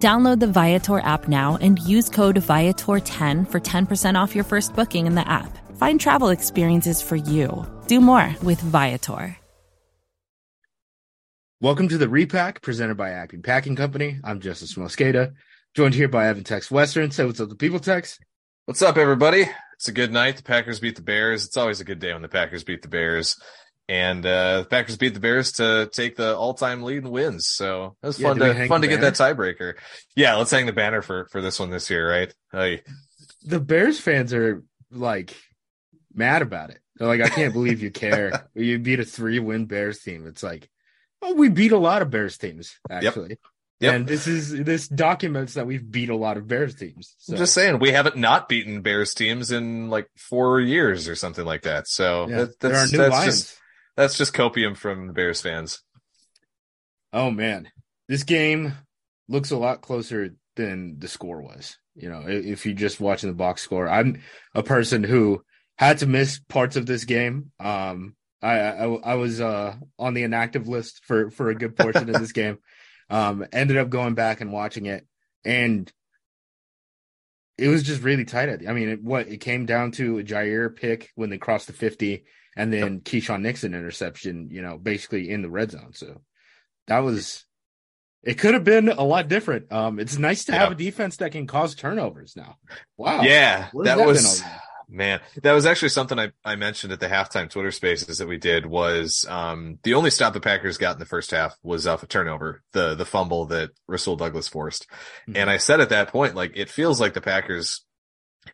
Download the Viator app now and use code Viator10 for 10% off your first booking in the app. Find travel experiences for you. Do more with Viator. Welcome to the Repack presented by Acme Packing Company. I'm Justice Mosqueda, joined here by Evan Tex Western. Say what's up to people, Tex. What's up, everybody? It's a good night. The Packers beat the Bears. It's always a good day when the Packers beat the Bears. And uh, the Packers beat the Bears to take the all-time lead and wins. So it was Yeah, fun to fun to get that tiebreaker. Yeah, let's hang the banner for for this one this year, right? Hey, The Bears fans are like mad about it. They're like, I can't believe you care. You beat a three-win Bears team. It's like, oh, we beat a lot of Bears teams actually. Yep. And this is this documents that we've beat a lot of Bears teams. So I'm just saying we haven't not beaten Bears teams in like four years or something like that. So yeah, that, there are that's new that's just that's just copium from the Bears fans. Oh man, this game looks a lot closer than the score was. You know, if you're just watching the box score, I'm a person who had to miss parts of this game. Um, I I, I was uh on the inactive list for for a good portion of this game. Um, ended up going back and watching it, and it was just really tight. At the, I mean, it, what it came down to a Jaire pick when they crossed the fifty, and then Keisean Nixon interception. You know, basically in the red zone. So that was it could have been a lot different. Um, it's nice to have a defense that can cause turnovers now. Wow. Yeah, that that was man. That was actually something I, I mentioned at the halftime Twitter spaces that we did was um the only stop the Packers got in the first half was off a turnover, the the fumble that Rasul Douglas forced. Mhm. And I said at that point, like it feels like the Packers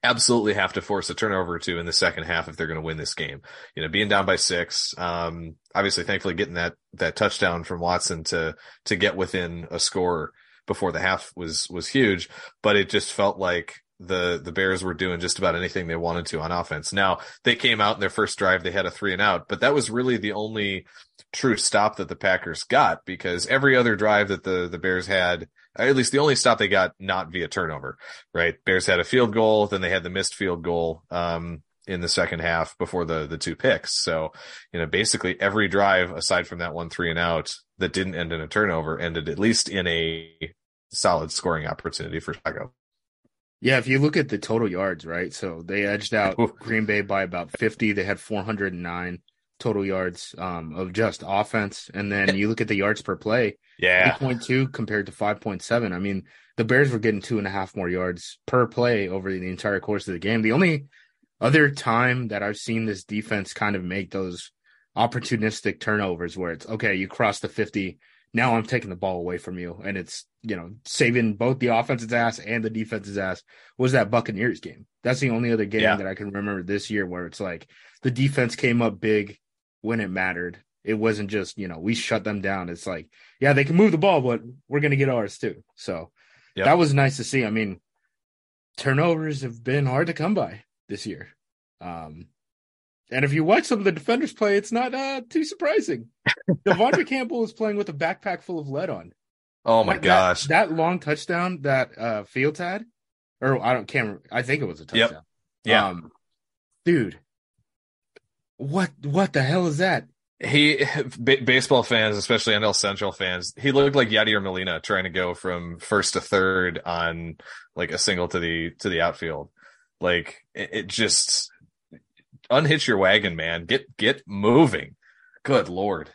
absolutely have to force a turnover or two in the second half if they're going to win this game. You know, being down by six, um, obviously, thankfully, getting that that touchdown from Watson to to get within a score before the half was was huge. But it just felt like the the Bears were doing just about anything they wanted to on offense. Now they came out in their first drive, they had a three and out, but that was really the only true stop that the Packers got because every other drive that the the Bears had, at least the only stop they got not via turnover, right? Bears had a field goal, then they had the missed field goal um in the second half before the the two picks. So, you know, basically every drive aside from that one three and out that didn't end in a turnover ended at least in a solid scoring opportunity for Chicago. Yeah, if you look at the total yards, right? So they edged out Green Bay by about 50. They had 409 total yards um, of just offense. And then you look at the yards per play, Yeah. 8.2 compared to 5.7. I mean, the Bears were getting two and a half more yards per play over the entire course of the game. The only other time that I've seen this defense kind of make those opportunistic turnovers where it's okay, you cross the 50. Now I'm taking the ball away from you, and it's you know saving both the offense's ass and the defense's ass. Was that Buccaneers game? That's the only other game Yeah. that I can remember this year where it's like the defense came up big when it mattered. It wasn't just you know we shut them down. It's like yeah they can move the ball, but we're gonna get ours too. So Yep. that was nice to see. I mean, turnovers have been hard to come by this year. Um, and if you watch some of the defenders play, it's not uh, too surprising. De'Vondre Campbell is playing with a backpack full of lead on. Oh my That- gosh. That, that long touchdown that uh, Fields had, or I don't can't. I think it was a touchdown. yeah. Um, dude, what what the hell is that? he b- baseball fans, especially NL Central fans, he looked like Yadier Molina trying to go from first to third on like a single to the to the outfield. Like it, it just unhitch your wagon, man. Get get moving. Good lord.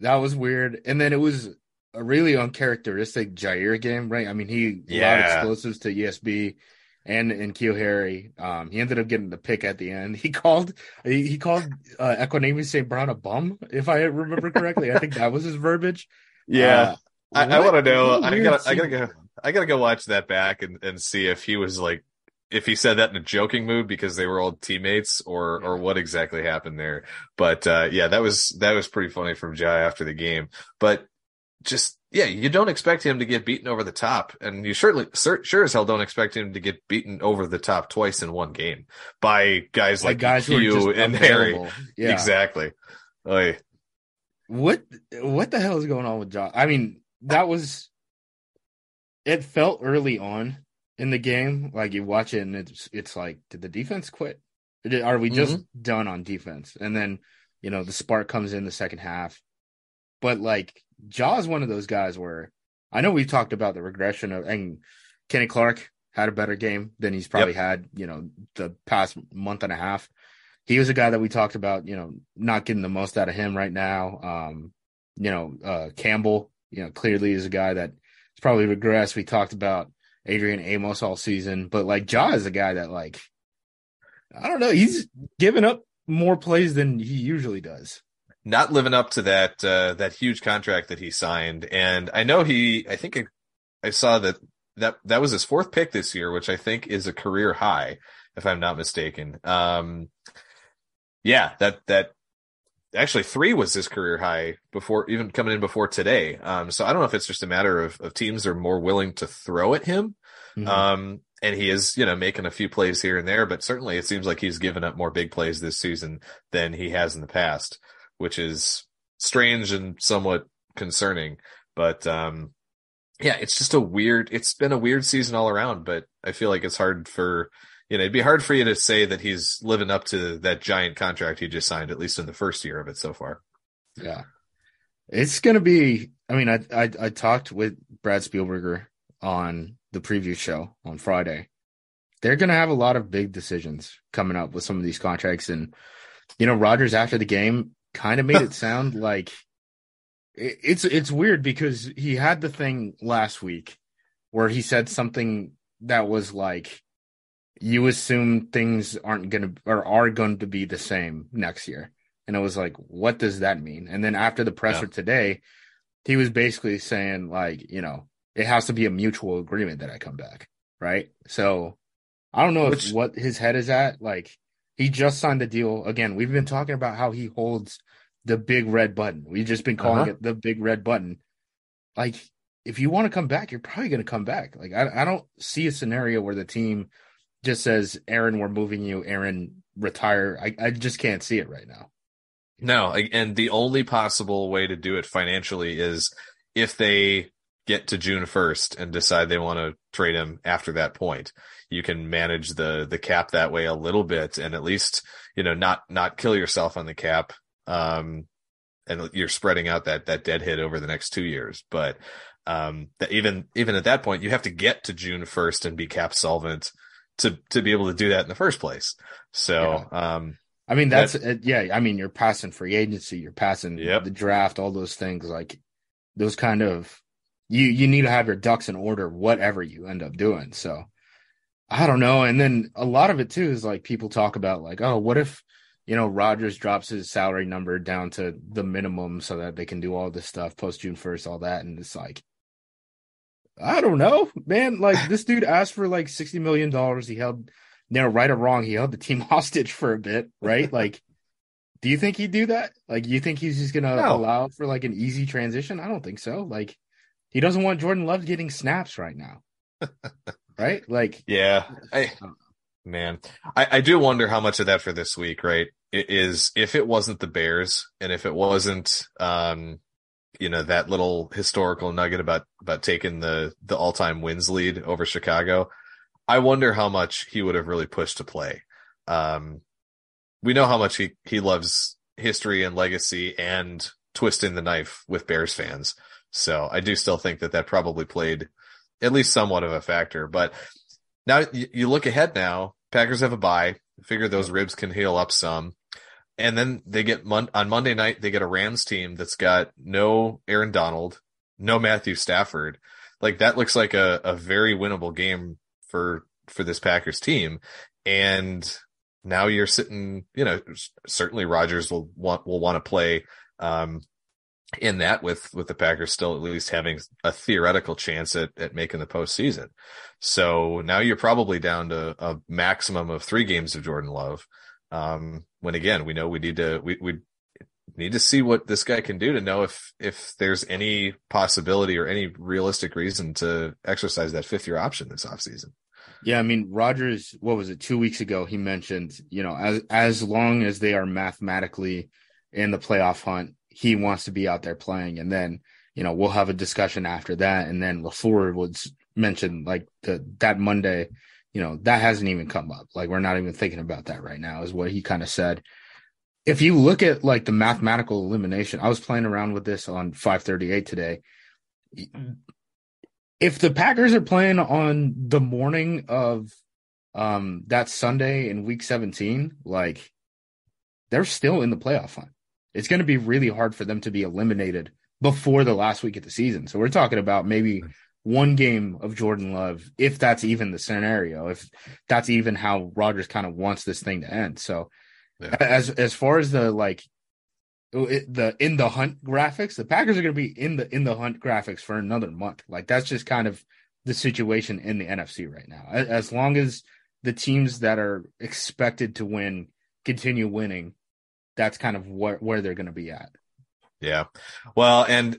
That was weird. And then it was a really uncharacteristic Jaire game, right? I mean, he Yeah. explosives to ESB and and N'Keal Harry. Um, he ended up getting the pick at the end. He called he, he called uh, Equanimeous St. Brown a bum, if I remember correctly. I think that was his verbiage. Uh, I, I want to know. I gotta, I gotta go. I gotta go watch that back and, and see if he was like, if he said that in a joking mood because they were all teammates, or or what exactly happened there. But uh, yeah, that was that was pretty funny from Jai after the game. But just yeah, you don't expect him to get beaten over the top, and you certainly sure as hell don't expect him to get beaten over the top twice in one game by guys like, like guys Hugh and Harry. Yeah. Exactly. Oy. What what the hell is going on with John? I mean, that was it felt early on in the game, like you watch it and it's it's like, did the defense quit? Are we just mm-hmm. done on defense? And then, you know, the spark comes in the second half. But like Ja's one of those guys where I know we've talked about the regression of and Kenny Clark had a better game than he's probably yep. had, you know, the past month and a half. He was a guy that we talked about, you know, not getting the most out of him right now. Um, you know, uh, Campbell, you know, clearly is a guy that has probably regressed. We talked about Adrian Amos all season, but like Ja is a guy that like I don't know, he's given up more plays than he usually does not living up to that uh, that huge contract that he signed. And I know he, I think I, I saw that that that was his fourth pick this year, which I think is a career high, if I'm not mistaken. Um, yeah, that that actually three was his career high before even coming in before today. Um, so I don't know if it's just a matter of, of teams are more willing to throw at him. Mm-hmm. Um, and he is, you know, making a few plays here and there, but certainly it seems like he's given up more big plays this season than he has in the past which is strange and somewhat concerning. But um, yeah, it's just a weird. It's been a weird season all around. But I feel like it's hard for you know it'd be hard for you to say that he's living up to that giant contract he just signed, at least in the first year of it so far. Yeah, it's gonna be. I mean, I I, I talked with Brad Spielberger on the preview show on Friday. They're gonna have a lot of big decisions coming up with some of these contracts, and you know, Rodgers after the game kind of made it sound like it's it's weird because he had the thing last week where he said something that was like you assume things aren't going to or are going to be the same next year. And it was like what does that mean? And then after the presser yeah. today he was basically saying like you know it has to be a mutual agreement that i come back. Right? So i don't know Which, if what his head is at like he just signed the deal. Again, we've been talking about how he holds the big red button. We've just been calling uh-huh. it the big red button. Like, if you want to come back, you're probably going to come back. Like, I, I don't see a scenario where the team just says, Aaron, we're moving you. Aaron, retire. I, I just can't see it right now. No. And the only possible way to do it financially is if they get to June 1st and decide they want to trade him after that point you can manage the the cap that way a little bit and at least you know not not kill yourself on the cap um and you're spreading out that that dead hit over the next two years but um that even even at that point you have to get to june 1st and be cap solvent to to be able to do that in the first place so yeah. um i mean that's that, uh, yeah i mean you're passing free agency you're passing yep. the draft all those things like those kind of you you need to have your ducks in order whatever you end up doing so I don't know. And then a lot of it too is like people talk about like, oh, what if you know Rodgers drops his salary number down to the minimum so that they can do all this stuff post June first, all that, and it's like, I don't know, man. Like this dude asked for like sixty million dollars. He held, you know, right or wrong, he held the team hostage for a bit, right? like, do you think he'd do that? Like, you think he's just gonna no. allow for like an easy transition? I don't think so. Like, he doesn't want Jordan Love getting snaps right now. right? Like, yeah, I, man, I, I do wonder how much of that for this week, right? It is if it wasn't the Bears and if it wasn't, um, you know, that little historical nugget about about taking the the all time wins lead over Chicago. I wonder how much he would have really pushed to play. Um, we know how much he he loves history and legacy and twisting the knife with Bears fans. So I do still think that that probably played at least somewhat of a factor. But now you, you look ahead now, Packers have a bye. Figure those ribs can heal up some. And then they get mon- on Monday night, they get a Rams team that's got no Aaron Donald, no Matthew Stafford. Like that looks like a, a very winnable game for, for this Packers team. And now you're sitting, you know, certainly Rodgers will want, will want to play, um, in that with with the Packers still at least having a theoretical chance at, at making the postseason. So now you're probably down to a maximum of three games of Jordan Love. Um, when again, we know we need to we we need to see what this guy can do to know if if there's any possibility or any realistic reason to exercise that fifth year option this offseason. Yeah, I mean Rodgers, what was it, two weeks ago, he mentioned, you know, as as long as they are mathematically in the playoff hunt, he wants to be out there playing. And then, you know, we'll have a discussion after that. And then LaFleur was mentioned like the that Monday, you know, that hasn't even come up. Like we're not even thinking about that right now, is what he kind of said. If you look at like the mathematical elimination, I was playing around with this on 538 today if the Packers are playing on the morning of um that Sunday in week 17, like they're still in the playoff hunt. It's going to be really hard for them to be eliminated before the last week of the season. So we're talking about maybe one game of Jordan Love, if that's even the scenario, if that's even how Rodgers kind of wants this thing to end. So yeah. as as far as the like the in the hunt graphics, the Packers are going to be in the in the hunt graphics for another month. Like that's just kind of the situation in the NFC right now. As long as the teams that are expected to win continue winning, that's kind of where where they're going to be at. Yeah. Well, and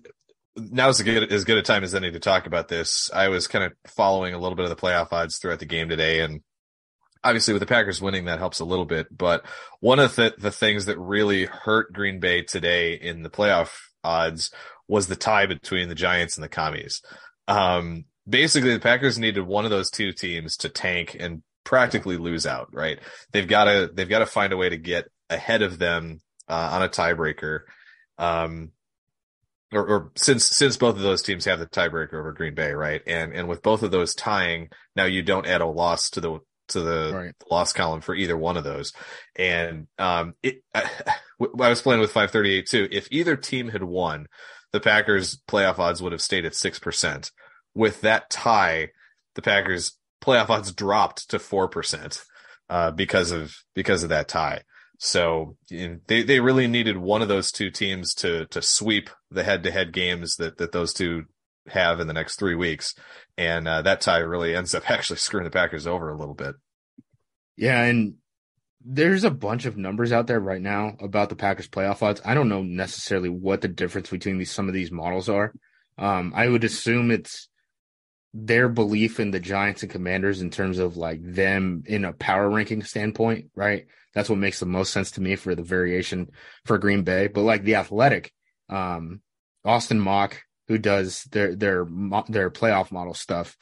now is a good as good a time as any to talk about this. I was kind of following a little bit of the playoff odds throughout the game today, and obviously with the Packers winning, that helps a little bit. But one of the, the things that really hurt Green Bay today in the playoff odds was the tie between the Giants and the Commies. Um, basically the Packers needed one of those two teams to tank and practically lose out, right? They've got to, they've got to find a way to get ahead of them, uh, on a tiebreaker. Um, or, or, since since both of those teams have the tiebreaker over Green Bay, right? And and with both of those tying, now you don't add a loss to the to the right. loss column for either one of those. And um, it, I, I was playing with 538 too. If either team had won, the Packers playoff odds would have stayed at 6%. With that tie, the Packers playoff odds dropped to 4%, uh, because of, because of that tie. So they, they really needed one of those two teams to, to sweep the head to head games that, that those two have in the next three weeks. And uh, that tie really ends up actually screwing the Packers over a little bit. Yeah. And there's a bunch of numbers out there right now about the Packers playoff odds. I don't know necessarily what the difference between these some of these models are. Um, I would assume it's their belief in the Giants and Commanders in terms of like them in a power ranking standpoint, right? That's what makes the most sense to me for the variation for Green Bay. But like the athletic, um, Austin Mock who does their their their playoff model stuff.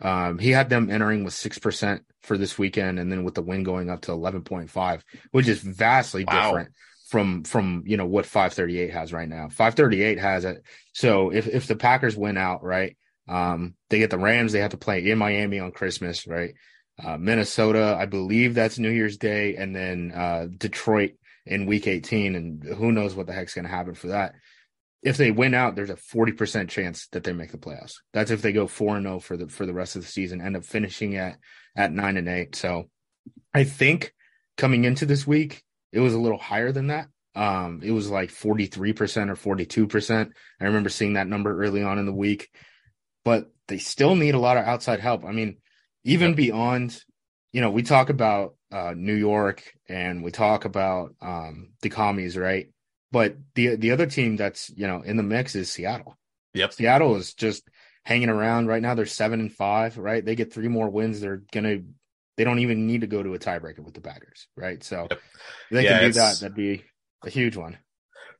Um, he had them entering with six percent for this weekend, and then with the win going up to eleven point five, which is vastly wow. different from from you know what five thirty eight has right now. Five thirty eight has it. So if if the Packers win out, right, um, they get the Rams. They have to play in Miami on Christmas, right? Uh, Minnesota, I believe that's New Year's Day, and then uh, Detroit in Week 18, and who knows what the heck's going to happen for that if they win out, there's a 40% chance that they make the playoffs. That's if they go 4 and 0 for the for the rest of the season, end up finishing at at 9 and 8. So I think coming into this week, it was a little higher than that. Um, it was like 43% or 42%. I remember seeing that number early on in the week, but they still need a lot of outside help. I mean, even beyond, you know, we talk about uh, New York and we talk about um, the commies, right? But the the other team that's you know in the mix is Seattle. Yep. Seattle is just hanging around right now. They're seven and five, right? They get three more wins. They're gonna they don't even need to go to a tiebreaker with the Packers, right? So yep. they yeah, can do that. That'd be a huge one.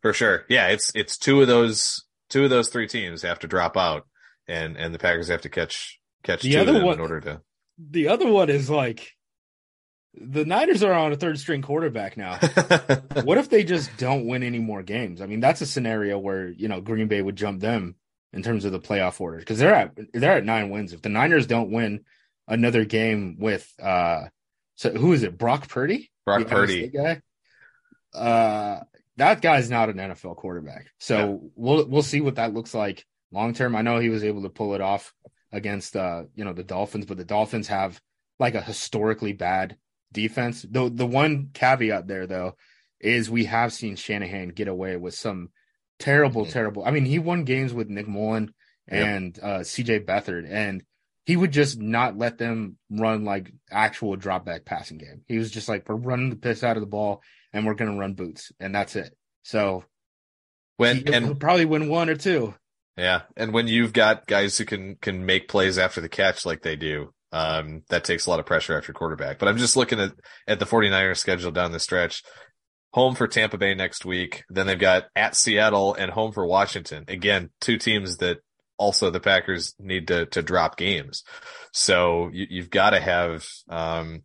For sure. Yeah, it's it's two of those two of those three teams have to drop out and and the Packers have to catch catch the other one, in order to the other one is like the Niners are on a third string quarterback now. what if they just don't win any more games? I mean, that's a scenario where, you know, Green Bay would jump them in terms of the playoff order because they're at they're at nine wins. If the Niners don't win another game with uh so who is it? Brock Purdy? Brock Purdy. Guy? Uh that guy's not an NFL quarterback. So yeah. we'll we'll see what that looks like long term. I know he was able to pull it off against uh, you know, the Dolphins, but the Dolphins have like a historically bad defense. The the one caveat there though is we have seen Shanahan get away with some terrible, mm-hmm. terrible. I mean, he won games with Nick Mullen and yep. uh, CJ Beathard, and he would just not let them run like actual drop back passing game. He was just like, we're running the piss out of the ball and we're going to run boots, and that's it. So when he, and probably win one or two. Yeah, and when you've got guys who can can make plays after the catch like they do, um, that takes a lot of pressure your quarterback. But I'm just looking at at the 49ers schedule down the stretch. Home for Tampa Bay next week. Then they've got at Seattle and home for Washington. Again, two teams that also the Packers need to to drop games. So you, you've got to have um,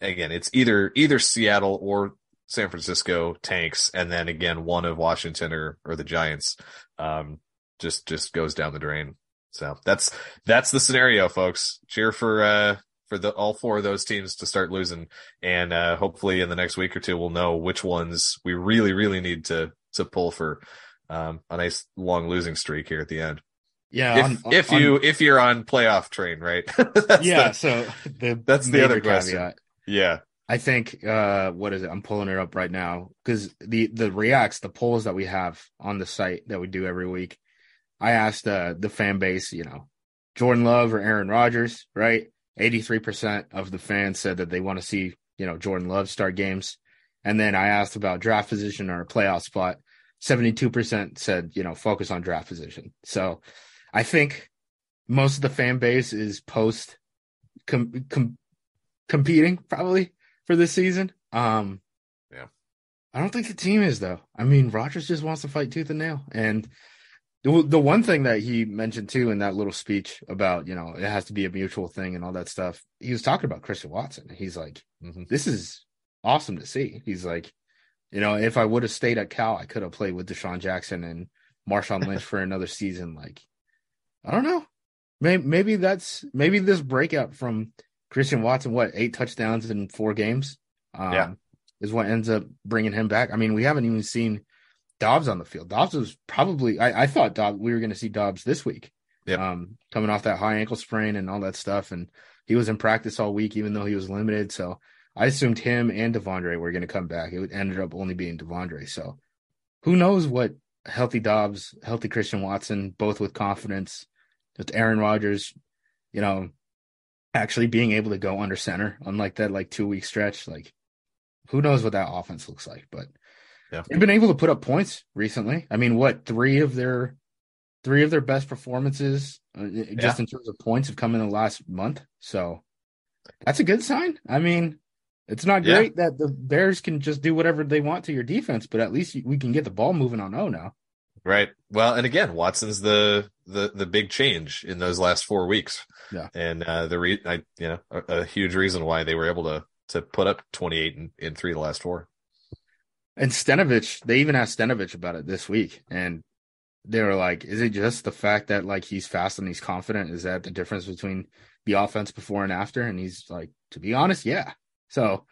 again, it's either either Seattle or San Francisco tanks, and then again one of Washington or or the Giants. Um, just just goes down the drain. So that's that's the scenario, folks. Cheer for uh for the all four of those teams to start losing, and uh hopefully in the next week or two we'll know which ones we really really need to to pull for um a nice long losing streak here at the end. Yeah, If, on- if on- you if you're on playoff train, right? Yeah. the- so the that's the other question. yeah. I think uh what is it? I'm pulling it up right now because the the reacts, the polls that we have on the site that we do every week. I asked uh the fan base, you know, Jordan Love or Aaron Rodgers, right? 83% of the fans said that they want to see, you know, Jordan Love start games. And then I asked about draft position or a playoff spot. 72% said, you know, focus on draft position. So I think most of the fan base is post com- com- competing probably for this season. Um, Yeah. I don't think the team is though. I mean, Rodgers just wants to fight tooth and nail. And the, the one thing that he mentioned too in that little speech about, you know, it has to be a mutual thing and all that stuff. He was talking about Christian Watson. He's like, Mhm. this is awesome to see. He's like, you know, if I would have stayed at Cal, I could have played with DeSean Jackson and Marshawn Lynch for another season. Like, I don't know. Maybe, maybe that's maybe this breakout from Christian Watson, what eight touchdowns in four games, um, Yeah. is what ends up bringing him back. I mean, we haven't even seen Doubs on the field. Doubs was probably I, I thought Doubs we were going to see Doubs this week, Yep. um, coming off that high ankle sprain and all that stuff, and he was in practice all week, even though he was limited. So I assumed him and De'Vondre were going to come back. It ended up only being De'Vondre. So who knows what healthy Doubs, healthy Christian Watson, both with confidence, with Aaron Rodgers, you know, actually being able to go under center on like that like two week stretch. Like who knows what that offense looks like, but Yeah. they've been able to put up points recently. I mean, what three of their three of their best performances uh, just in terms of points have come in the last month. So that's a good sign. I mean, it's not Yeah. great that the Bears can just do whatever they want to your defense, but at least we can get the ball moving on O now. Right. Well, and again, Watson's the the the big change in those last four weeks. Yeah. And uh the re I you know, a, a huge reason why they were able to to put up twenty eight in, in three of the last four. And Stenavich, they even asked Stenavich about it this week, and they were like, "Is it just the fact that like he's fast and he's confident? Is that the difference between the offense before and after?" And he's like, "To be honest, yeah." So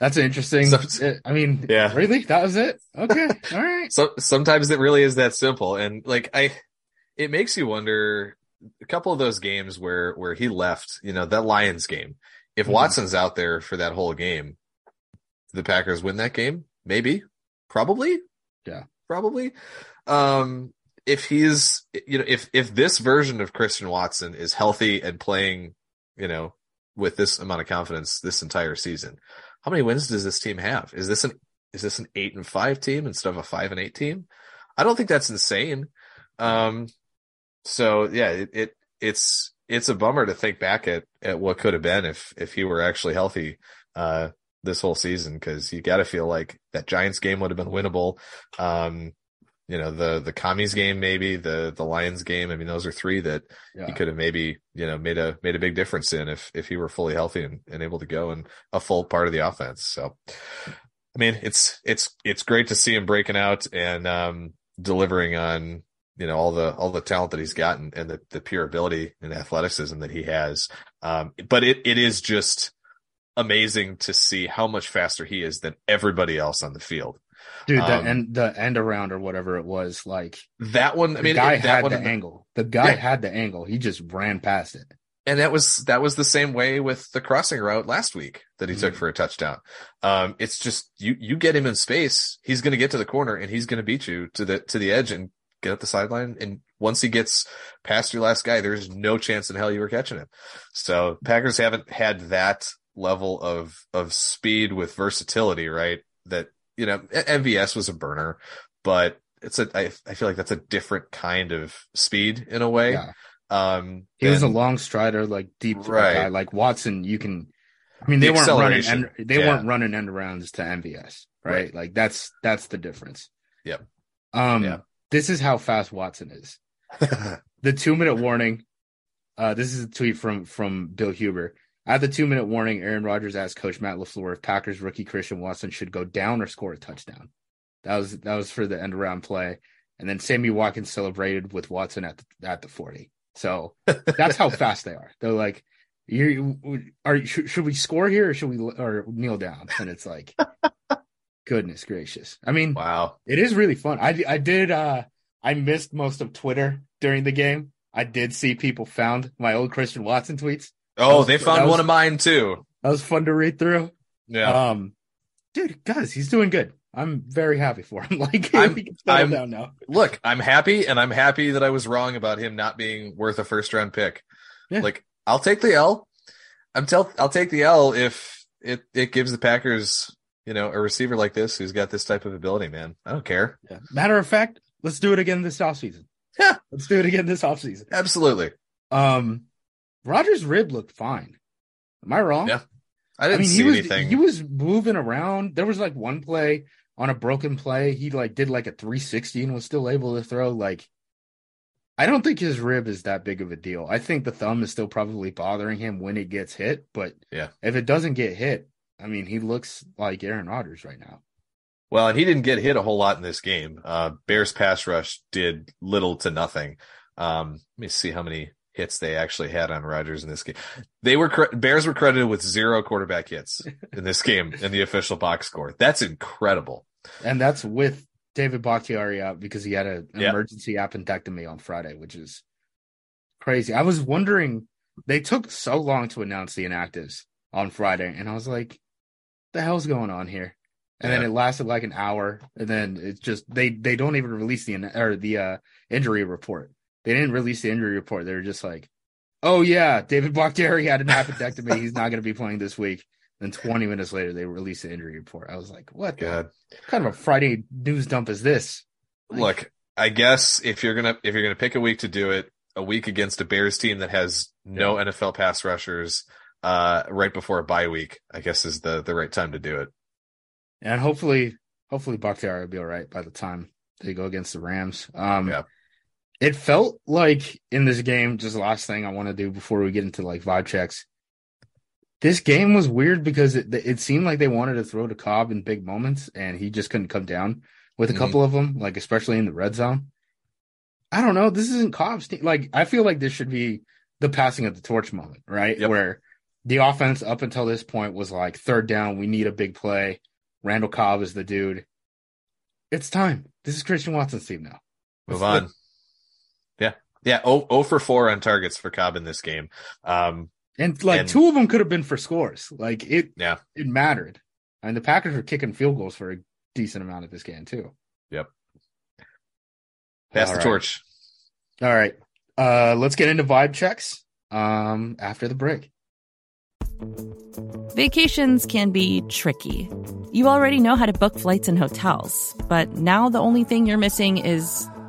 that's interesting. So- I mean, Yeah. really, that was it. Okay, all right. So sometimes it really is that simple. And like I it makes you wonder a couple of those games where where he left, you know, that Lions game. If Mhm. Watson's out there for that whole game, the Packers win that game? Maybe. Probably. Yeah. Probably. Um if he's you know, if if this version of Christian Watson is healthy and playing, you know, with this amount of confidence this entire season, how many wins does this team have? Is this an is this an eight and five team instead of a five and eight team? I don't think that's insane. Um, so yeah, it, it it's it's a bummer to think back at at what could have been if if he were actually healthy uh this whole season because you got to feel like that Giants game would have been winnable. Um, you know the the commies game maybe the the Lions game. I mean those are three that he could have maybe you know made a made a big difference in if if he were fully healthy and, and able to go and a full part of the offense. So I mean it's it's it's great to see him breaking out and um delivering on you know all the all the talent that he's gotten and the, the pure ability and athleticism that he has. Um but it it is just amazing to see how much faster he is than everybody else on the field. Dude, the Um, end the end around or whatever it was, like That one, I the mean, guy that had one, the angle. The guy Yeah. had the angle. He just ran past it. and that was that was the same way with the crossing route last week that he took Mhm. for a touchdown. Um, it's just you you get him in space, he's going to get to the corner and he's going to beat you to the to the edge and get up the sideline. And once he gets past your last guy, there's no chance in hell you were catching him. So Packers haven't had that level of of speed with versatility, right? That you know, MVS was a burner, but it's a, I, I feel like that's a different kind of speed in a way. Yeah. Um, He was a long strider, like deep Right. guy. Like Watson, you can. I mean, The they weren't running. End, they yeah. weren't running end rounds to MVS, right? Right. Like that's that's the difference. Yep. Um, Yeah. this is how fast Watson is. The two minute warning. Uh, this is a tweet from from Bill Huber. At the two minute warning, Aaron Rodgers asked Coach Matt LaFleur if Packers rookie Christian Watson should go down or score a touchdown. That was that was for the end around play, and then Sammy Watkins celebrated with Watson at the, at the forty. So that's how fast they are. They're like, "You are should, should we score here or should we or kneel down?" And it's like, goodness gracious. I mean, wow. it is really fun. I I did uh I missed most of Twitter during the game. I did see people found my old Christian Watson tweets. Oh, was- they found was- one of mine too. That was fun to read through. Yeah. Um dude, guys, he's doing good. I'm very happy for him. Like I'm- I'm- down now. Look, I'm happy and I'm happy that I was wrong about him not being worth a first round pick. Yeah. Like I'll take the L. I'm tell I'll take the L if it it gives the Packers, you know, a receiver like this who's got this type of ability, man. I don't care. Yeah. Matter of fact, let's do it again this offseason. Yeah. Let's do it again this offseason. Absolutely. Um Rodgers' rib looked fine. Am I wrong? Yeah. I didn't mean, see he was anything. he was moving around. There was like one play on a broken play. He like did like a 360 and was still able to throw. Like, I don't think his rib is that big of a deal. I think the thumb is still probably bothering him when it gets hit. But Yeah. if it doesn't get hit, I mean, he looks like Aaron Rodgers right now. Well, and he didn't get hit a whole lot in this game. Uh, Bears pass rush did little to nothing. Um, let me see how many hits they actually had on Rodgers in this game. They were cre- Bears were credited with zero quarterback hits in this game in the official box score. That's incredible. And that's with David Bakhtiari out because he had a, an Yeah. emergency appendectomy on Friday, which is crazy. I was wondering, they took so long to announce the inactives on Friday, and I was like, the hell's going on here? And then it lasted like an hour, and then it's just they they don't even release the or the uh, injury report. They didn't release the injury report. They were just like, "Oh yeah, David Bakhtiari had an appendectomy. He's not going to be playing this week." Then 20 minutes later, they released the injury report. I was like, "What God. what kind of a Friday news dump is this? Like- Look, I guess if you're gonna if you're gonna pick a week to do it, a week against a Bears team that has no NFL pass rushers, uh, right before a bye week, I guess is the the right time to do it. And hopefully, hopefully Bakhtiari will be all right by the time they go against the Rams. Um, Yeah. It felt like in this game, just the last thing I want to do before we get into like vibe checks. This game was weird because it it seemed like they wanted to throw to Cobb in big moments, and he just couldn't come down with a Mhm. couple of them, like especially in the red zone. I don't know. This isn't Cobb's team. Like I feel like this should be the passing of the torch moment, right? Yep. Where the offense up until this point was like third down, we need a big play. Randall Cobb is the dude. It's time. This is Christian Watson's team now. Move on. Yeah. Yeah. Oh, oh for four on targets for Cobb in this game. Um, And like And- two of them could have been for scores. Like it, Yeah. it mattered. And the Packers were kicking field goals for a decent amount of this game too. Yep. Pass All the right. torch. All right, uh, let's get into vibe checks. Um, after the break. Vacations can be tricky. You already know how to book flights and hotels, but now the only thing you're missing is,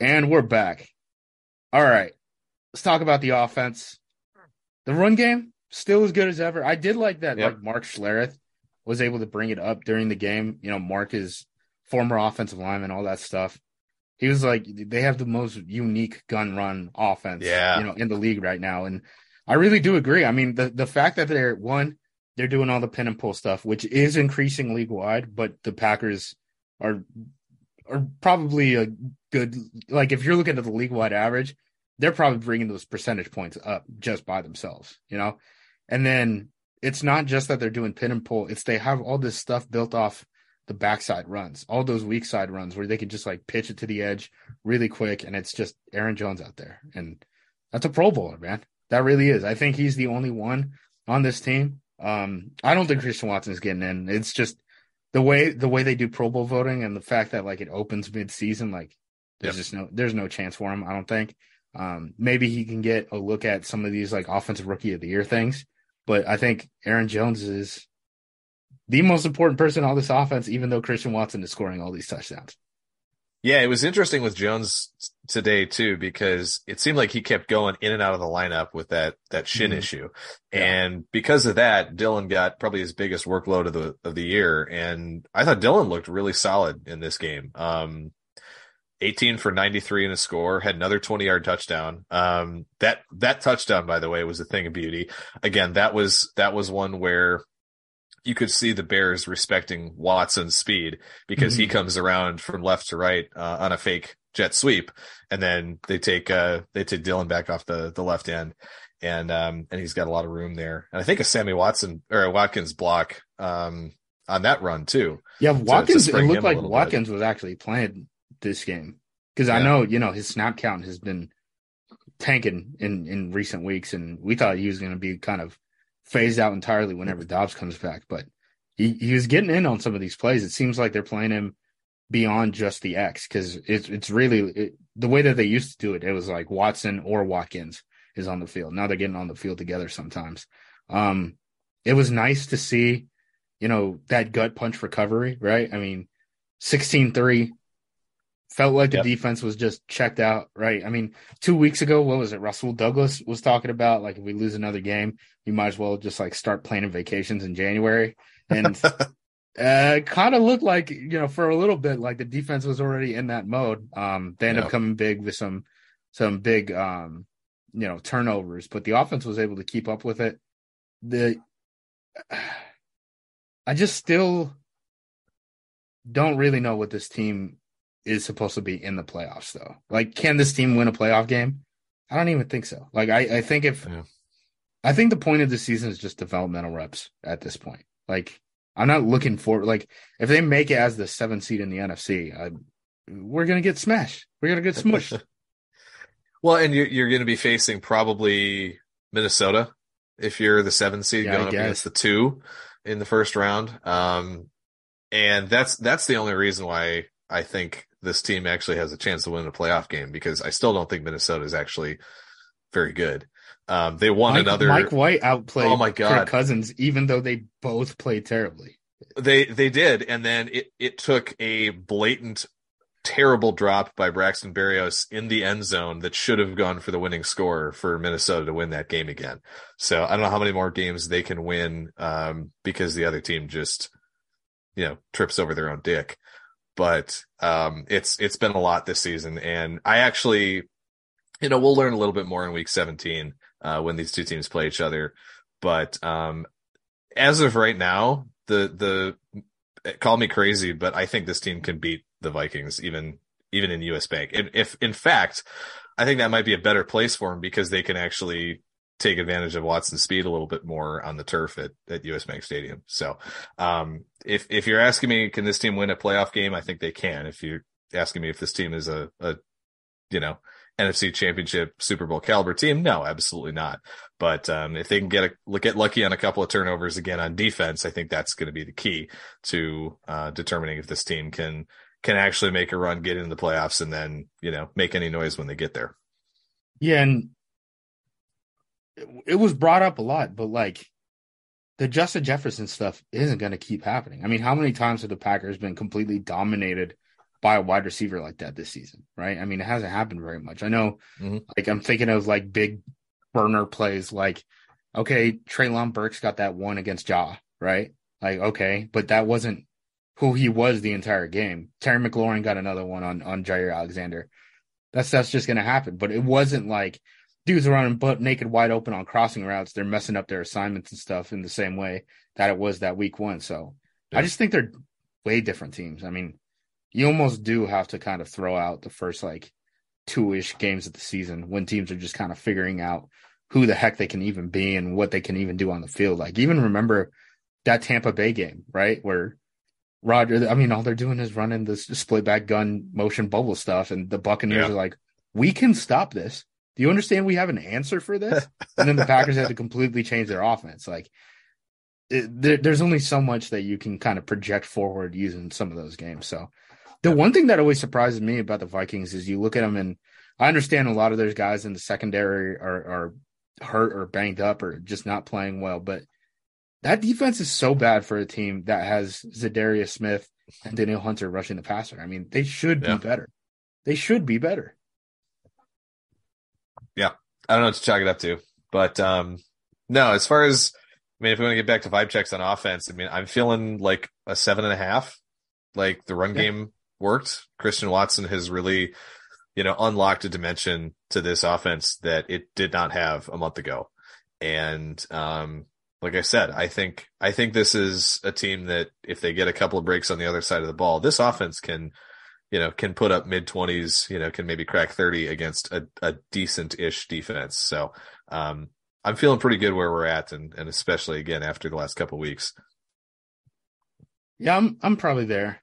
And we're back. All right. Let's talk about the offense. The run game, still as good as ever. I did like that Yep. like Mark Schlereth was able to bring it up during the game. You know, Mark is former offensive lineman, all that stuff. He was like they have the most unique gun run offense Yeah. you know, in the league right now. And I really do agree. I mean, the the fact that they're one, they're doing all the pin and pull stuff, which is increasing league wide, but the Packers are are probably a good like if you're looking at the league wide average, they're probably bringing those percentage points up just by themselves, you know. And then it's not just that they're doing pin and pull; it's they have all this stuff built off the backside runs, all those weak side runs where they can just like pitch it to the edge really quick, and it's just Aaron Jones out there, and that's a Pro Bowler, man. That really is. I think he's the only one on this team. Um, I don't think Christian Watson is getting in. It's just the way the way they do Pro Bowl voting and the fact that like it opens mid season, like there's Yep. just no there's no chance for him. I don't think. Um, maybe he can get a look at some of these like offensive rookie of the year things, but I think Aaron Jones is the most important person on this offense, even though Christian Watson is scoring all these touchdowns. Yeah, it was interesting with Jones today too because it seemed like he kept going in and out of the lineup with that that shin Mhm. issue, Yeah. and because of that, Dillon got probably his biggest workload of the of the year, and I thought Dillon looked really solid in this game. Um, 18 for 93 in a score, had another 20 yard touchdown. Um, that that touchdown, by the way, was a thing of beauty. Again, that was that was one where you could see the Bears respecting Watson's speed because he Mhm. comes around from left to right uh, on a fake jet sweep, and then they take uh they take Dillon back off the the left end, and um and he's got a lot of room there, and I think a Sammy Watson or a Watkins block um on that run too. Yeah, to Watkins. it looked like little bit. Watkins was actually playing this game because I know you know his snap count has been tanking in in recent weeks, and we thought he was going to be kind of phased out entirely whenever Doubs comes back, but he he was getting in on some of these plays. It seems like they're playing him beyond just the X because it's it's really it, the way that they used to do it. It was like Watson or Watkins is on the field. Now they're getting on the field together sometimes. Um, it was nice to see, you know, that gut punch recovery, right? I mean, 16-3 felt like the Yep. defense was just checked out, right? I mean, two weeks ago, what was it? Rasul Douglas was talking about like if we lose another game, you might as well just like start planning vacations in January. And uh, kind of looked like, you know, for a little bit, like the defense was already in that mode. Um, they ended Yeah. up coming big with some, some big, um, you know, turnovers, but the offense was able to keep up with it. The, I just still don't really know what this team is supposed to be in the playoffs, though. Like, can this team win a playoff game? I don't even think so. Like, I, I think if, Yeah. I think the point of the season is just developmental reps at this point. Like, I'm not looking for like if they make it as the seventh seed in the NFC, I, we're gonna get smashed. We're gonna get smushed. Well, and you're you're going to be facing probably Minnesota if you're the seven seed Yeah, going up against the two in the first round. Um, and that's that's the only reason why I think this team actually has a chance to win a playoff game because I still don't think Minnesota is actually very good. Um, they won Mike, another. Mike White outplayed Oh my Kirk God. Cousins, even though they both played terribly. They they did, and then it it took a blatant, terrible drop by Braxton Berrios in the end zone that should have gone for the winning score for Minnesota to win that game again. So I don't know how many more games they can win um, because the other team just you know trips over their own dick. But um, it's it's been a lot this season, and I actually, you know, we'll learn a little bit more in Week 17 uh, when these two teams play each other. But um, as of right now, the the call me crazy, but I think this team can beat the Vikings even even in US Bank. If in fact, I think that might be a better place for them because they can actually take advantage of Watson's speed a little bit more on the turf at, at US Bank Stadium. So um if if you're asking me can this team win a playoff game, I think they can. If you're asking me if this team is a, a you know, NFC championship Super Bowl caliber team? No, absolutely not. But, um, if they can get a, get lucky on a couple of turnovers again on defense, I think that's going to be the key to, uh, determining if this team can, can actually make a run, get into the playoffs and then, you know, make any noise when they get there. Yeah. And it was brought up a lot, but like the Justin Jefferson stuff isn't going to keep happening. I mean, how many times have the Packers been completely dominated by a wide receiver like that this season, right? I mean, it hasn't happened very much. I know, mm-hmm. like, I'm thinking of like big burner plays, like, okay, Treylon Burks got that one against Ja, right? Like, okay, but that wasn't who he was the entire game. Terry McLaurin got another one on on Jaire Alexander. That's that's just gonna happen. But it wasn't like dudes are running butt naked wide open on crossing routes. They're messing up their assignments and stuff in the same way that it was that week one. So yeah. I just think they're way different teams. I mean, you almost do have to kind of throw out the first like two ish games of the season when teams are just kind of figuring out who the heck they can even be and what they can even do on the field. Like even remember that Tampa Bay game, right? Where Rodgers, I mean, all they're doing is running this split back gun motion bubble stuff, and the Buccaneers yeah. are like, we can stop this. Do you understand we have an answer for this? and then the Packers had to completely change their offense. Like, it, there, there's only so much that you can kind of project forward using some of those games. So, the one thing that always surprises me about the Vikings is you look at them, and I understand a lot of those guys in the secondary are, are hurt or banged up or just not playing well, but that defense is so bad for a team that has Za'Darius Smith and Danielle Hunter rushing the passer. I mean, they should yeah. be better. They should be better. Yeah. I don't know what to chalk it up to. But um no, as far as I mean, if we want to get back to vibe checks on offense, I mean, I'm feeling like a seven and a half. Like the run yeah. game worked. Christian Watson has really, you know, unlocked a dimension to this offense that it did not have a month ago. And um like I said, I think I think this is a team that if they get a couple of breaks on the other side of the ball, this offense can, you know, can put up mid twenties, you know, can maybe crack thirty against a, a decent ish defense. So um, I'm feeling pretty good where we're at, and and especially again after the last couple weeks. Yeah, I'm I'm probably there,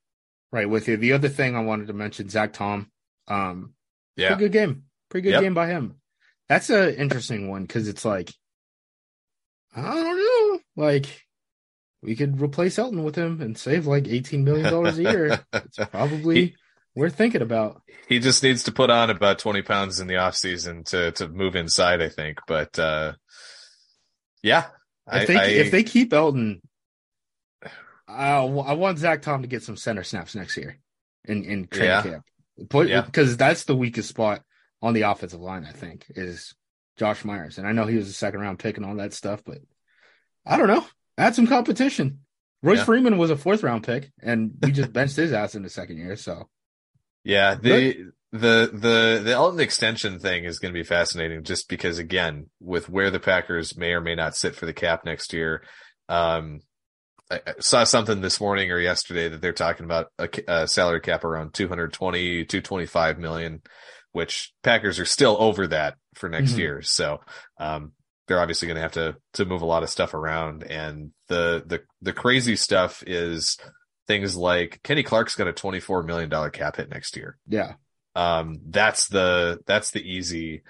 right with you. The other thing I wanted to mention, Zach Tom, um, yeah, pretty good game, pretty good yep. game by him. That's an interesting one because it's like I don't know. Like, we could replace Elgton with him and save like eighteen million dollars a year. it's probably he, worth thinking about. He just needs to put on about twenty pounds in the off season to to move inside, I think. But uh, yeah, if I, they I, if they keep Elgton, I, I want Zach Tom to get some center snaps next year in in training yeah. camp. Put because yeah. that's the weakest spot on the offensive line. I think is Josh Myers. And I know he was a second round pick and all that stuff, but I don't know. Add some competition. Royce yeah. Freeman was a fourth round pick, and we just benched his ass in the second year. So, yeah, the the the the Elgton extension thing is going to be fascinating, just because again, with where the Packers may or may not sit for the cap next year. Um, I saw something this morning or yesterday that they're talking about a, a salary cap around 220, 225 million which Packers are still over that for next mm-hmm. year. So, um, they're obviously going to have to, to move a lot of stuff around. And the, the, the crazy stuff is things like Kenny Clark's got a $24 million cap hit next year. Yeah. Um, that's the, that's the easy,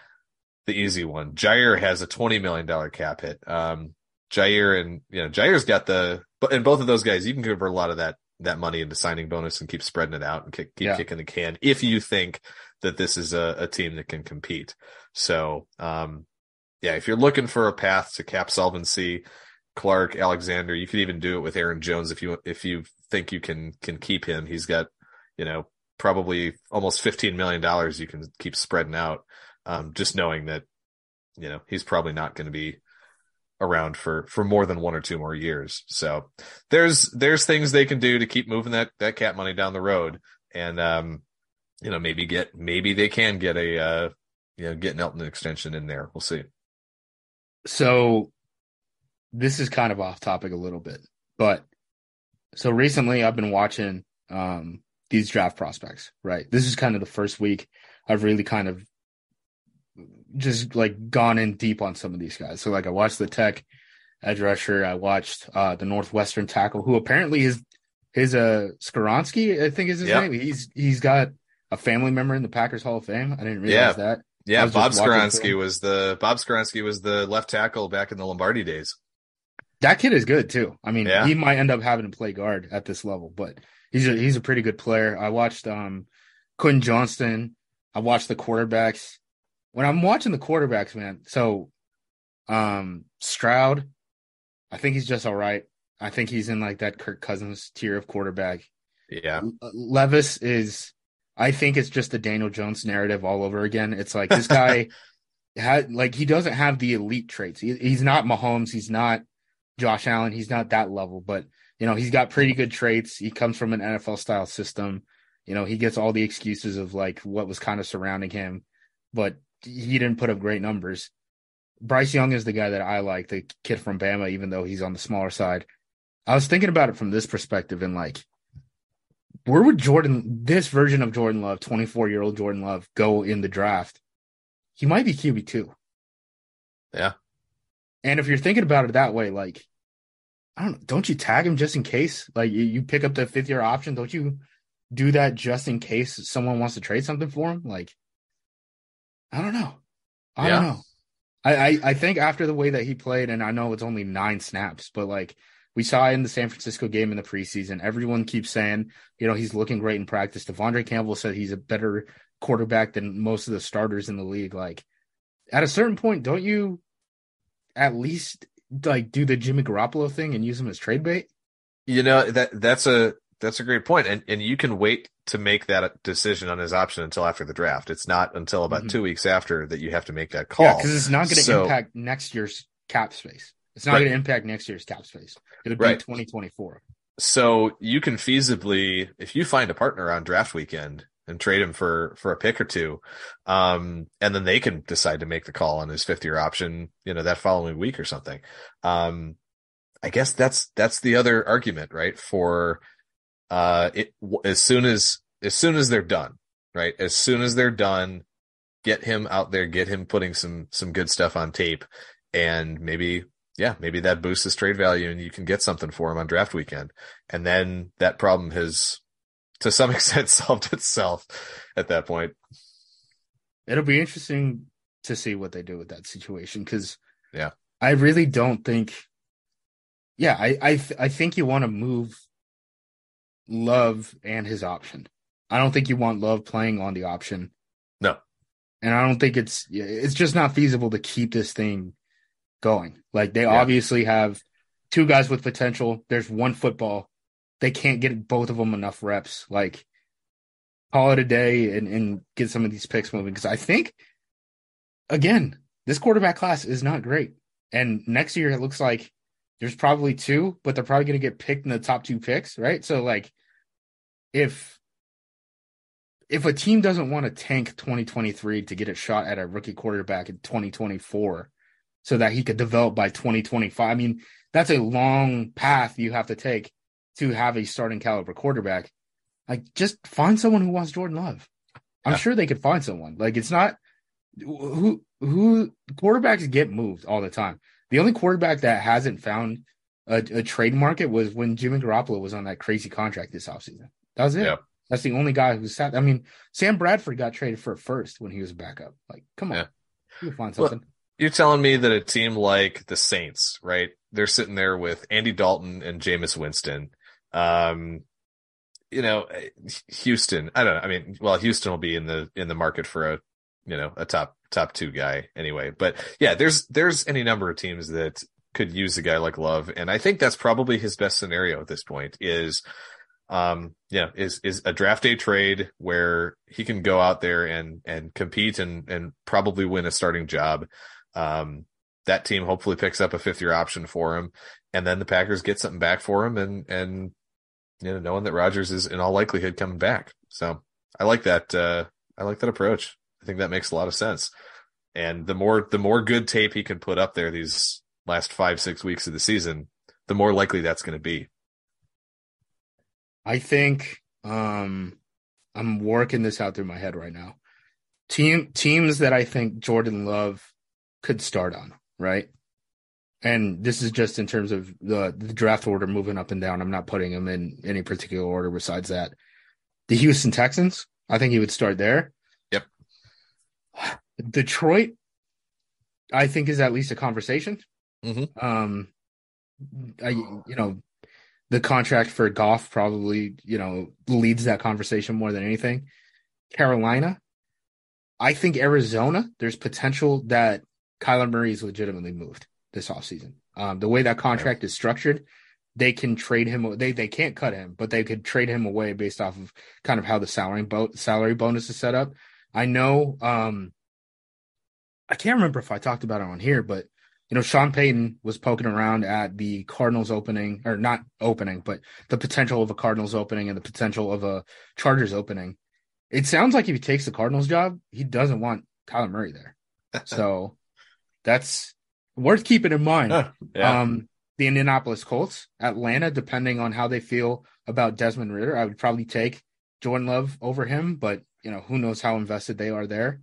the easy one. Jaire has a $20 million cap hit. Um, Jaire and, you know, Jaire's got the, but and both of those guys, you can convert a lot of that, that money into signing bonus and keep spreading it out and keep, keep yeah. kicking the can if you think that this is a, a team that can compete. So, um, yeah, if you're looking for a path to cap solvency, Clark, Alexander, you could even do it with Aaron Jones if you if you think you can can keep him. He's got, you know, probably almost fifteen million dollars you can keep spreading out. Um, just knowing that, you know, he's probably not going to be around for for more than one or two more years. So there's there's things they can do to keep moving that that cap money down the road. And um, you know, maybe get maybe they can get a uh, you know, get an Elgton extension in there. We'll see. So this is kind of off topic a little bit, but so recently I've been watching um these draft prospects, right? This is kind of the first week I've really kind of just like gone in deep on some of these guys. So like I watched the Tech edge rusher, I watched uh the Northwestern tackle who apparently is his uh Skoronski, I think is his yep. name. He's he's got a family member in the Packers Hall of Fame. I didn't realize Yeah. that. Yeah, Bob Skoronski was the Bob Skoronski was the left tackle back in the Lombardi days. That kid is good too. I mean, Yeah. he might end up having to play guard at this level, but he's a he's a pretty good player. I watched um Quentin Johnston. I watched the quarterbacks. When I'm watching the quarterbacks, man, so um Stroud, I think he's just all right. I think he's in like that Kirk Cousins tier of quarterback. Yeah, Levis is, I think it's just the Daniel Jones narrative all over again. It's like this guy had like he doesn't have the elite traits. He, he's not Mahomes. He's not Josh Allen. He's not that level, but you know he's got pretty good traits. He comes from an NFL style system. You know he gets all the excuses of like what was kind of surrounding him, but he didn't put up great numbers. Bryce Young is the guy that I like, the kid from Bama, even though he's on the smaller side. I was thinking about it from this perspective and like where would Jordan, this version of Jordan Love, 24 year old Jordan Love, go in the draft? He might be QB2. Yeah. And if you're thinking about it that way, like, I don't know, don't you tag him just in case? Like, you, you pick up the fifth year option. Don't you do that just in case someone wants to trade something for him? Like, I don't know. I don't know. I, I, I think after the way that he played, and I know it's only nine snaps, but like, we saw in the San Francisco game in the preseason, everyone keeps saying, you know, he's looking great in practice. De'Vondre Campbell said he's a better quarterback than most of the starters in the league. Like, at a certain point, don't you at least like do the Jimmy Garoppolo thing and use him as trade bait? you know that that's a that's a great point, and and you can wait to make that decision on his option until after the draft. It's not until about Mhm. two weeks after that you have to make that call. Yeah, because it's not going to So- impact next year's cap space. It's not Right. going to impact next year's cap space. It would be Right. 2024. So you can feasibly, if you find a partner on draft weekend and trade him for for a pick or two, um, and then they can decide to make the call on his fifth year option, you know, that following week or something. Um, I guess that's that's the other argument, right? For uh, it as soon as as soon as they're done, right? As soon as they're done, get him out there, get him putting some some good stuff on tape, and maybe yeah, maybe that boosts his trade value and you can get something for him on draft weekend. And then that problem has to some extent solved itself at that point. It'll be interesting to see what they do with that situation because Yeah. I really don't think. Yeah, I I th- I think you want to move Love and his option. I don't think you want Love playing on the option. No. and I don't think it's it's just not feasible to keep this thing going. Like they Yeah. obviously have two guys with potential. There's one football. They can't get both of them enough reps. Like call it a day and, and get some of these picks moving. Because I think, again, this quarterback class is not great. And next year it looks like there's probably two, but they're probably going to get picked in the top two picks, right? So like, if if a team doesn't want to tank 2023 to get a shot at a rookie quarterback in 2024 so that he could develop by 2025 i mean that's a long path you have to take to have a starting caliber quarterback like just find someone who wants jordan love i'm Yeah. sure they could find someone like it's not who who quarterbacks get moved all the time the only quarterback that hasn't found a, a trade market was when jimmy garoppolo was on that crazy contract this offseason that was it Yeah. that's the only guy who sat. I mean, Sam Bradford got traded for a first when he was a backup. Like, come on, Yeah. you find Well, something. You're telling me that a team like the Saints, right? They're sitting there with Andy Dalton and Jameis Winston. Um, you know, Houston, I don't know. I mean, well, Houston will be in the, in the market for a, you know, a top, top two guy anyway. But yeah, there's, there's any number of teams that could use a guy like Love. And I think that's probably his best scenario at this point is, um, yeah, is, is a draft day trade where he can go out there and, and compete and, and probably win a starting job. Um, that team hopefully picks up a fifth year option for him and then the Packers get something back for him and, and, you know, knowing that Rodgers is in all likelihood coming back. So I like that, uh, I like that approach. I think that makes a lot of sense. And the more, the more good tape he can put up there these last five, six weeks of the season, the more likely that's going to be. I think um, I'm working this out through my head right now. Team teams that I think Jordan Love could start on, right? And this is just in terms of the, the draft order moving up and down. I'm not putting them in any particular order besides that. The Houston Texans, I think he would start there. Yep. Detroit, I think is at least a conversation. Mhm. Um, I you know, the contract for Goff probably you know leads that conversation more than anything. Carolina, I think Arizona. There's potential that Kyler Murray is legitimately moved this offseason. Um, the way that contract is structured, they can trade him. They they can't cut him, but they could trade him away based off of kind of how the salary bo- salary bonus is set up. I know. Um, I can't remember if I talked about it on here, but you know, Sean Payton was poking around at the Cardinals opening, or not opening, but the potential of a Cardinals opening and the potential of a Chargers opening. It sounds like if he takes the Cardinals job, he doesn't want Kyler Murray there. So that's worth keeping in mind. yeah. Um, the Indianapolis Colts, Atlanta, depending on how they feel about Desmond Ridder, I would probably take Jordan Love over him, but you know, who knows how invested they are there.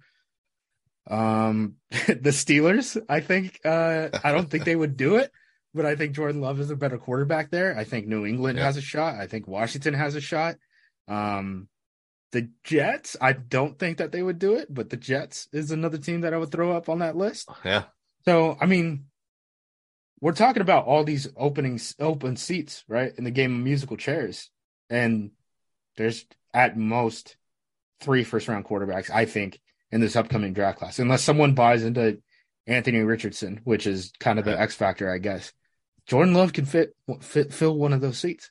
Um, the Steelers, I think, uh, I don't think they would do it, but I think Jordan Love is a better quarterback there. I think New England Yeah. has a shot. I think Washington has a shot. Um, the Jets, I don't think that they would do it, but the Jets is another team that I would throw up on that list. yeah. So, I mean, we're talking about all these openings, open seats, right, in the game of musical chairs, and there's at most three first round quarterbacks, I think, in this upcoming draft class, unless someone buys into Anthony Richardson, which is kind of the X factor, I guess. Jordan Love can fit, fit fill one of those seats.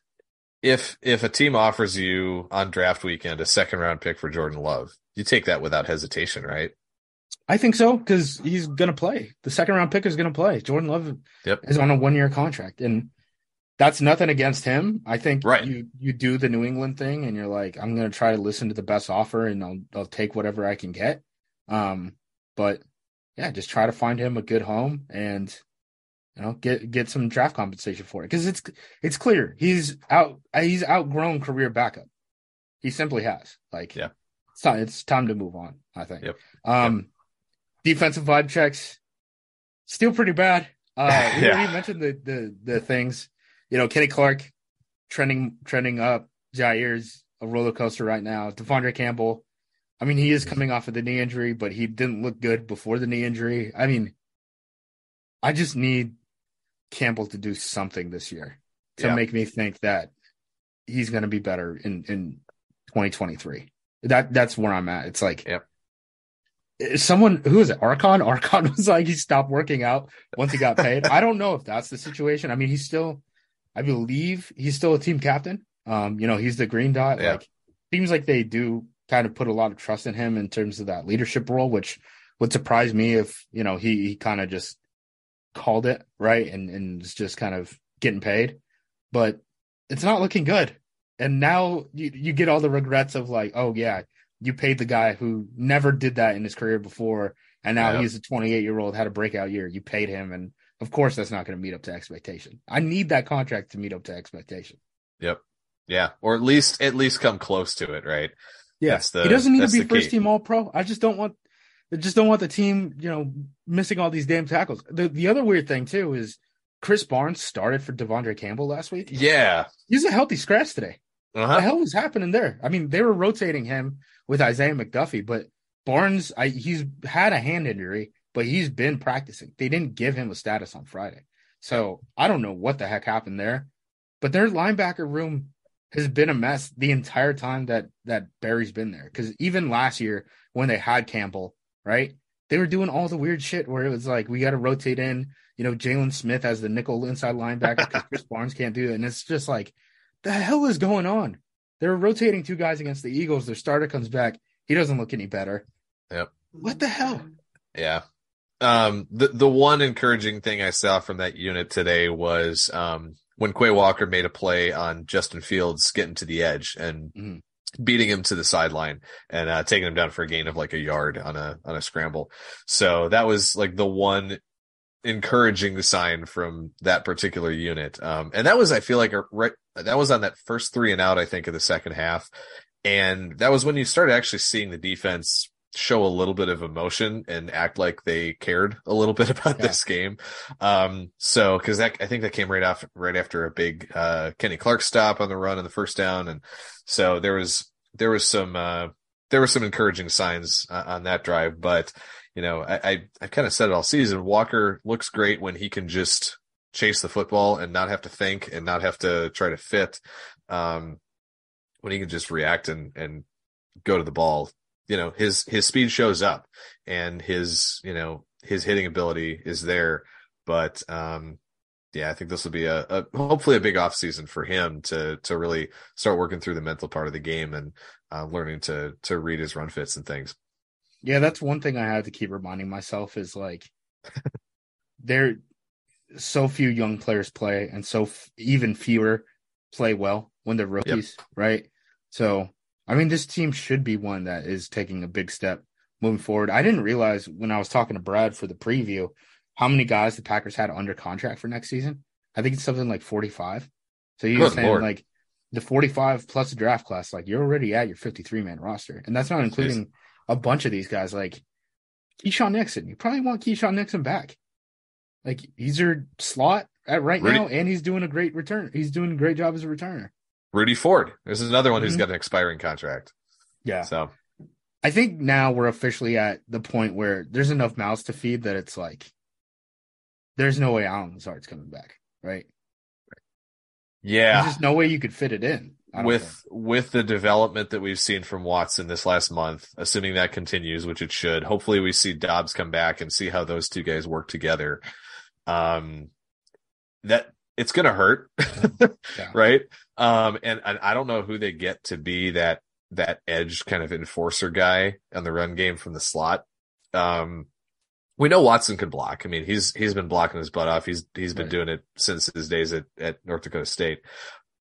If if a team offers you on draft weekend a second round pick for Jordan Love, you take that without hesitation, right? I think so because he's going to play. The second round pick is going to play. Jordan Love Yep. is on a one year contract, and that's nothing against him. I think Right. you you do the New England thing, and you're like, I'm going to try to listen to the best offer, and I'll I'll take whatever I can get. Um, but yeah, just try to find him a good home and you know get get some draft compensation for it because it's it's clear he's out he's outgrown career backup. He simply has. Like Yeah. it's time, it's time to move on. I think. Yep. Um, defensive vibe checks still pretty bad. Uh, we Yeah. already mentioned the the the things. You know, Kenny Clark trending trending up. Jaire's a roller coaster right now. De'Vondre Campbell. I mean, he is coming off of the knee injury, but he didn't look good before the knee injury. I mean, I just need Campbell to do something this year to Yeah. make me think that he's going to be better in in 2023. That that's where I'm at. It's like Yep. Someone who is it? Archon. Archon was like he stopped working out once he got paid. I don't know if that's the situation. I mean, he's still, I believe he's still a team captain. Um, you know, he's the green dot. Yeah. Like seems like they do kind of put a lot of trust in him in terms of that leadership role, which would surprise me if you know he he kind of just called it right and and is just kind of getting paid. But it's not looking good. And now you you get all the regrets of like, oh yeah, you paid the guy who never did that in his career before, and now he's a 28 year old had a breakout year. You paid him, and of course that's not going to meet up to expectation. I need that contract to meet up to expectation. Yep. Yeah. Or at least at least come close to it, right? Yeah, the- he doesn't need to be first key. team All Pro. I just don't want, I just don't want the team, you know, missing all these damn tackles. The the other weird thing too is Krys Barnes started for De'Vondre Campbell last week. Yeah. He's a healthy scratch today. What the Uh-huh. hell was happening there? I mean, they were rotating him with Isaiah McDuffie, but Barnes, I, he's had a hand injury, but he's been practicing. They didn't give him a status on Friday. So I don't know what the heck happened there, but their linebacker room has been a mess the entire time that, that Barry's been there. Cause even last year when they had Campbell, right? They were doing all the weird shit where it was like, we got to rotate in, you know, Jalen Smith as the nickel inside linebacker because Krys Barnes can't do it. And it's just like, the hell is going on? They're rotating two guys against the Eagles. Their starter comes back. He doesn't look any better. Yep. What the hell? Yeah. Um, the, the one encouraging thing I saw from that unit today was, um, when Quay Walker made a play on Justin Fields getting to the edge and Mhm. beating him to the sideline and, uh, taking him down for a gain of like a yard on a, on a scramble. So that was like the one encouraging sign from that particular unit. Um, and that was, I feel like a, right, that was on that first three and out, I think of the second half. And that was when you started actually seeing the defense show a little bit of emotion and act like they cared a little bit about Yeah. this game. Um, so cause that, I think that came right after, right after a big, uh, Kenny Clark stop on the run and the first down. And so there was, there was some, uh, there were some encouraging signs uh, on that drive, but you know, I, I, I kind of said it all season. Walker looks great when he can just chase the football and not have to think and not have to try to fit. Um, when he can just react and, and go to the ball, you know, his, his speed shows up and his, you know, his hitting ability is there. But, um, yeah, I think this will be a, a hopefully a big off season for him to to really start working through the mental part of the game and uh, learning to to read his run fits and things. Yeah, that's one thing I have to keep reminding myself is like there so few young players play and so f- even fewer play well when they're rookies, yep. right? So, I mean this team should be one that is taking a big step moving forward. I didn't realize when I was talking to Brad for the preview how many guys the Packers had under contract for next season. I think it's something like 45. So you're saying Lord. like the 45 plus the draft class, like you're already at your 53 man roster. And that's not including a bunch of these guys like Keisean Nixon. You probably want Keisean Nixon back. Like he's your slot at right Rudy, now, and he's doing a great return. He's doing a great job as a returner. Rudy Ford. This is another one mm-hmm. who's got an expiring contract. Yeah. So I think now we're officially at the point where there's enough mouths to feed that it's like there's no way Allen Lazard's coming back, right? Yeah. There's just no way you could fit it in. With think. with the development that we've seen from Watson this last month, assuming that continues, which it should, hopefully we see Doubs come back and see how those two guys work together. Um that it's gonna hurt. yeah. Right. Um and, and I don't know who they get to be that that edge kind of enforcer guy on the run game from the slot. Um we know Watson can block. I mean, he's he's been blocking his butt off. He's he's been right. doing it since his days at, at North Dakota State.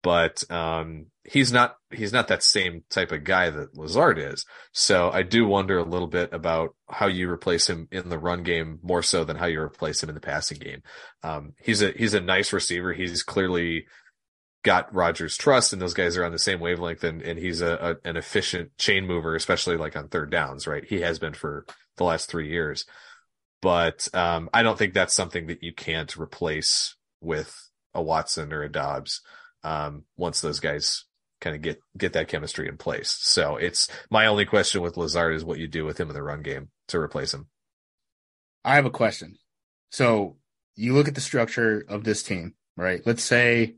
But um, he's not he's not that same type of guy that Lazard is. So I do wonder a little bit about how you replace him in the run game more so than how you replace him in the passing game. Um, he's a he's a nice receiver. He's clearly got Rodgers' trust, and those guys are on the same wavelength, and and he's a, a an efficient chain mover, especially like on third downs. Right, he has been for the last three years but um, I don't think that's something that you can't replace with a Watson or a Doubs um, once those guys kind of get get that chemistry in place. So it's my only question with Lazard is what you do with him in the run game to replace him. I have a question. So you look at the structure of this team, right? Let's say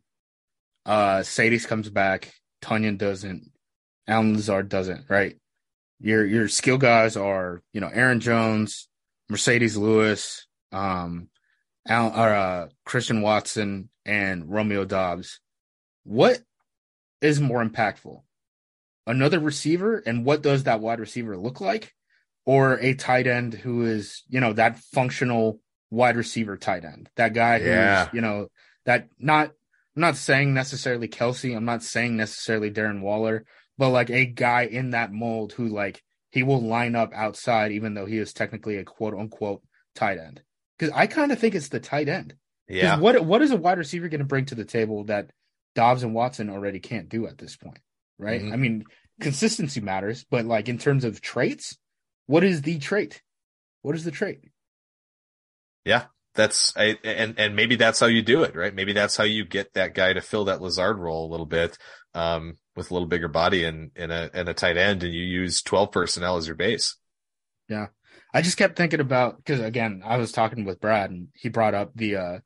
uh Sadies comes back, Tonyan doesn't, Allen Lazard doesn't, right? Your your skill guys are, you know, Aaron Jones, Marcedes Lewis, um, Al, or, uh, Christian Watson, and Romeo Doubs. What is more impactful? Another receiver, and what does that wide receiver look like? Or a tight end who is, you know, that functional wide receiver tight end, that guy yeah. who's, you know, that not, I'm not saying necessarily Kelce. I'm not saying necessarily Darren Waller, but like a guy in that mold who like he will line up outside, even though he is technically a quote unquote tight end. Because I kind of think it's the tight end. Yeah. What what is a wide receiver going to bring to the table that Doubs and Watson already can't do at this point? Right. Mm-hmm. I mean, consistency matters, but like in terms of traits, what is the trait? What is the trait? Yeah, that's I, and and maybe that's how you do it, right? Maybe that's how you get that guy to fill that Lazard role a little bit. Um, with a little bigger body and, and a and a tight end, and you use twelve personnel as your base. Yeah, I just kept thinking about because again, I was talking with Brad, and he brought up the uh,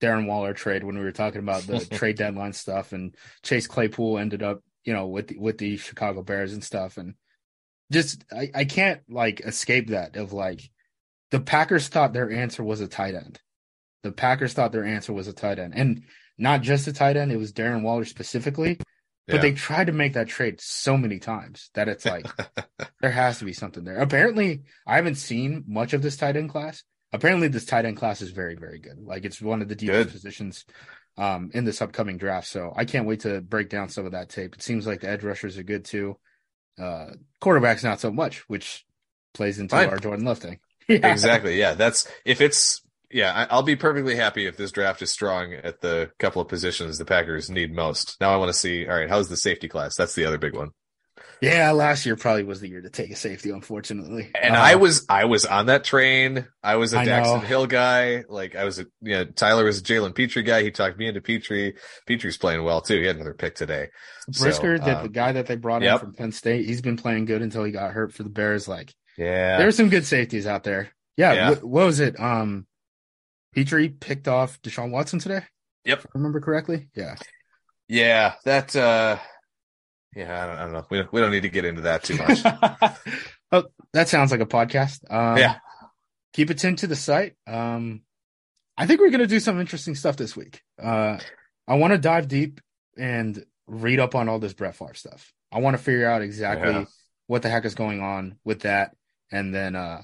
Darren Waller trade when we were talking about the trade deadline stuff, and Chase Claypool ended up, you know, with the, with the Chicago Bears and stuff, and just I, I can't like escape that of like the Packers thought their answer was a tight end. The Packers thought their answer was a tight end, and not just a tight end. It was Darren Waller specifically. But yeah. they tried to make that trade so many times that it's like there has to be something there. Apparently, I haven't seen much of this tight end class. Apparently, this tight end class is very, very good. Like it's one of the deepest good. positions um, in this upcoming draft. So I can't wait to break down some of that tape. It seems like the edge rushers are good too. Uh, quarterbacks not so much, which plays into Fine. our Jordan Love thing. yeah. Exactly. Yeah, that's if it's yeah, I'll be perfectly happy if this draft is strong at the couple of positions the Packers need most. Now I want to see, all right, how's the safety class? That's the other big one. Yeah, last year probably was the year to take a safety, unfortunately. And Uh, I was I was on that train. I was a I Daxton know. Hill guy. Like I was a you know, Tyler was a Jalen Pitre guy. He talked me into Pitre. Pitre's playing well too. He had another pick today. Brisker, So, that uh, the guy that they brought yep. in from Penn State, he's been playing good until he got hurt for the Bears. Like Yeah. There there's some good safeties out there. Yeah, Yeah. wh- what was it? Um, Pitre picked off Deshaun Watson today. Yep. If I remember correctly. Yeah. Yeah, that uh yeah, I don't, I don't know. We don't, we don't need to get into that too much. oh, that sounds like a podcast. Um, Yeah. Keep it tuned to the site. Um, I think we're going to do some interesting stuff this week. Uh, I want to dive deep and read up on all this Brett Favre stuff. I want to figure out exactly Yeah. what the heck is going on with that. And then, uh,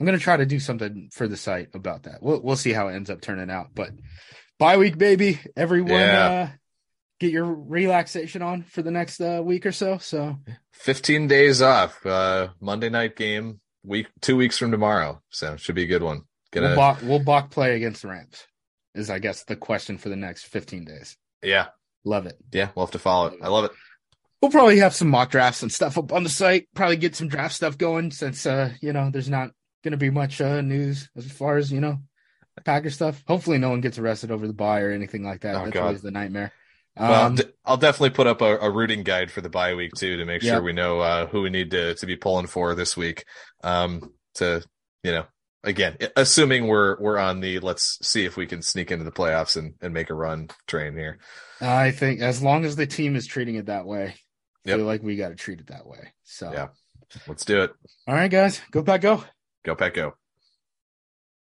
I'm going to try to do something for the site about that. We'll, we'll see how it ends up turning out, but bye week, baby. Everyone, Yeah. uh, get your relaxation on for the next uh, week or so. So 15 days off. Uh Monday night game, week 2 weeks from tomorrow. So should be a good one. Gonna we'll balk, we'll balk play against the Rams is I guess the question for the next 15 days. Yeah. Love it. Yeah, we'll have to follow it. I love it. We'll probably have some mock drafts and stuff up on the site. Probably get some draft stuff going since uh you know there's not going to be much uh news as far as you know Packer stuff. Hopefully no one gets arrested over the buy or anything like that. Oh, That's God. always the nightmare. Well, Um, I'll definitely put up a, a rooting guide for the bye week too to make Yeah. sure we know uh, who we need to to be pulling for this week. Um, to you know, again, assuming we're we're on the let's see if we can sneak into the playoffs and, and make a run train here. I think as long as the team is treating it that way, I Yep. feel like we got to treat it that way. So Yeah. Let's do it. all right, guys, go back, go. Go Pack Go.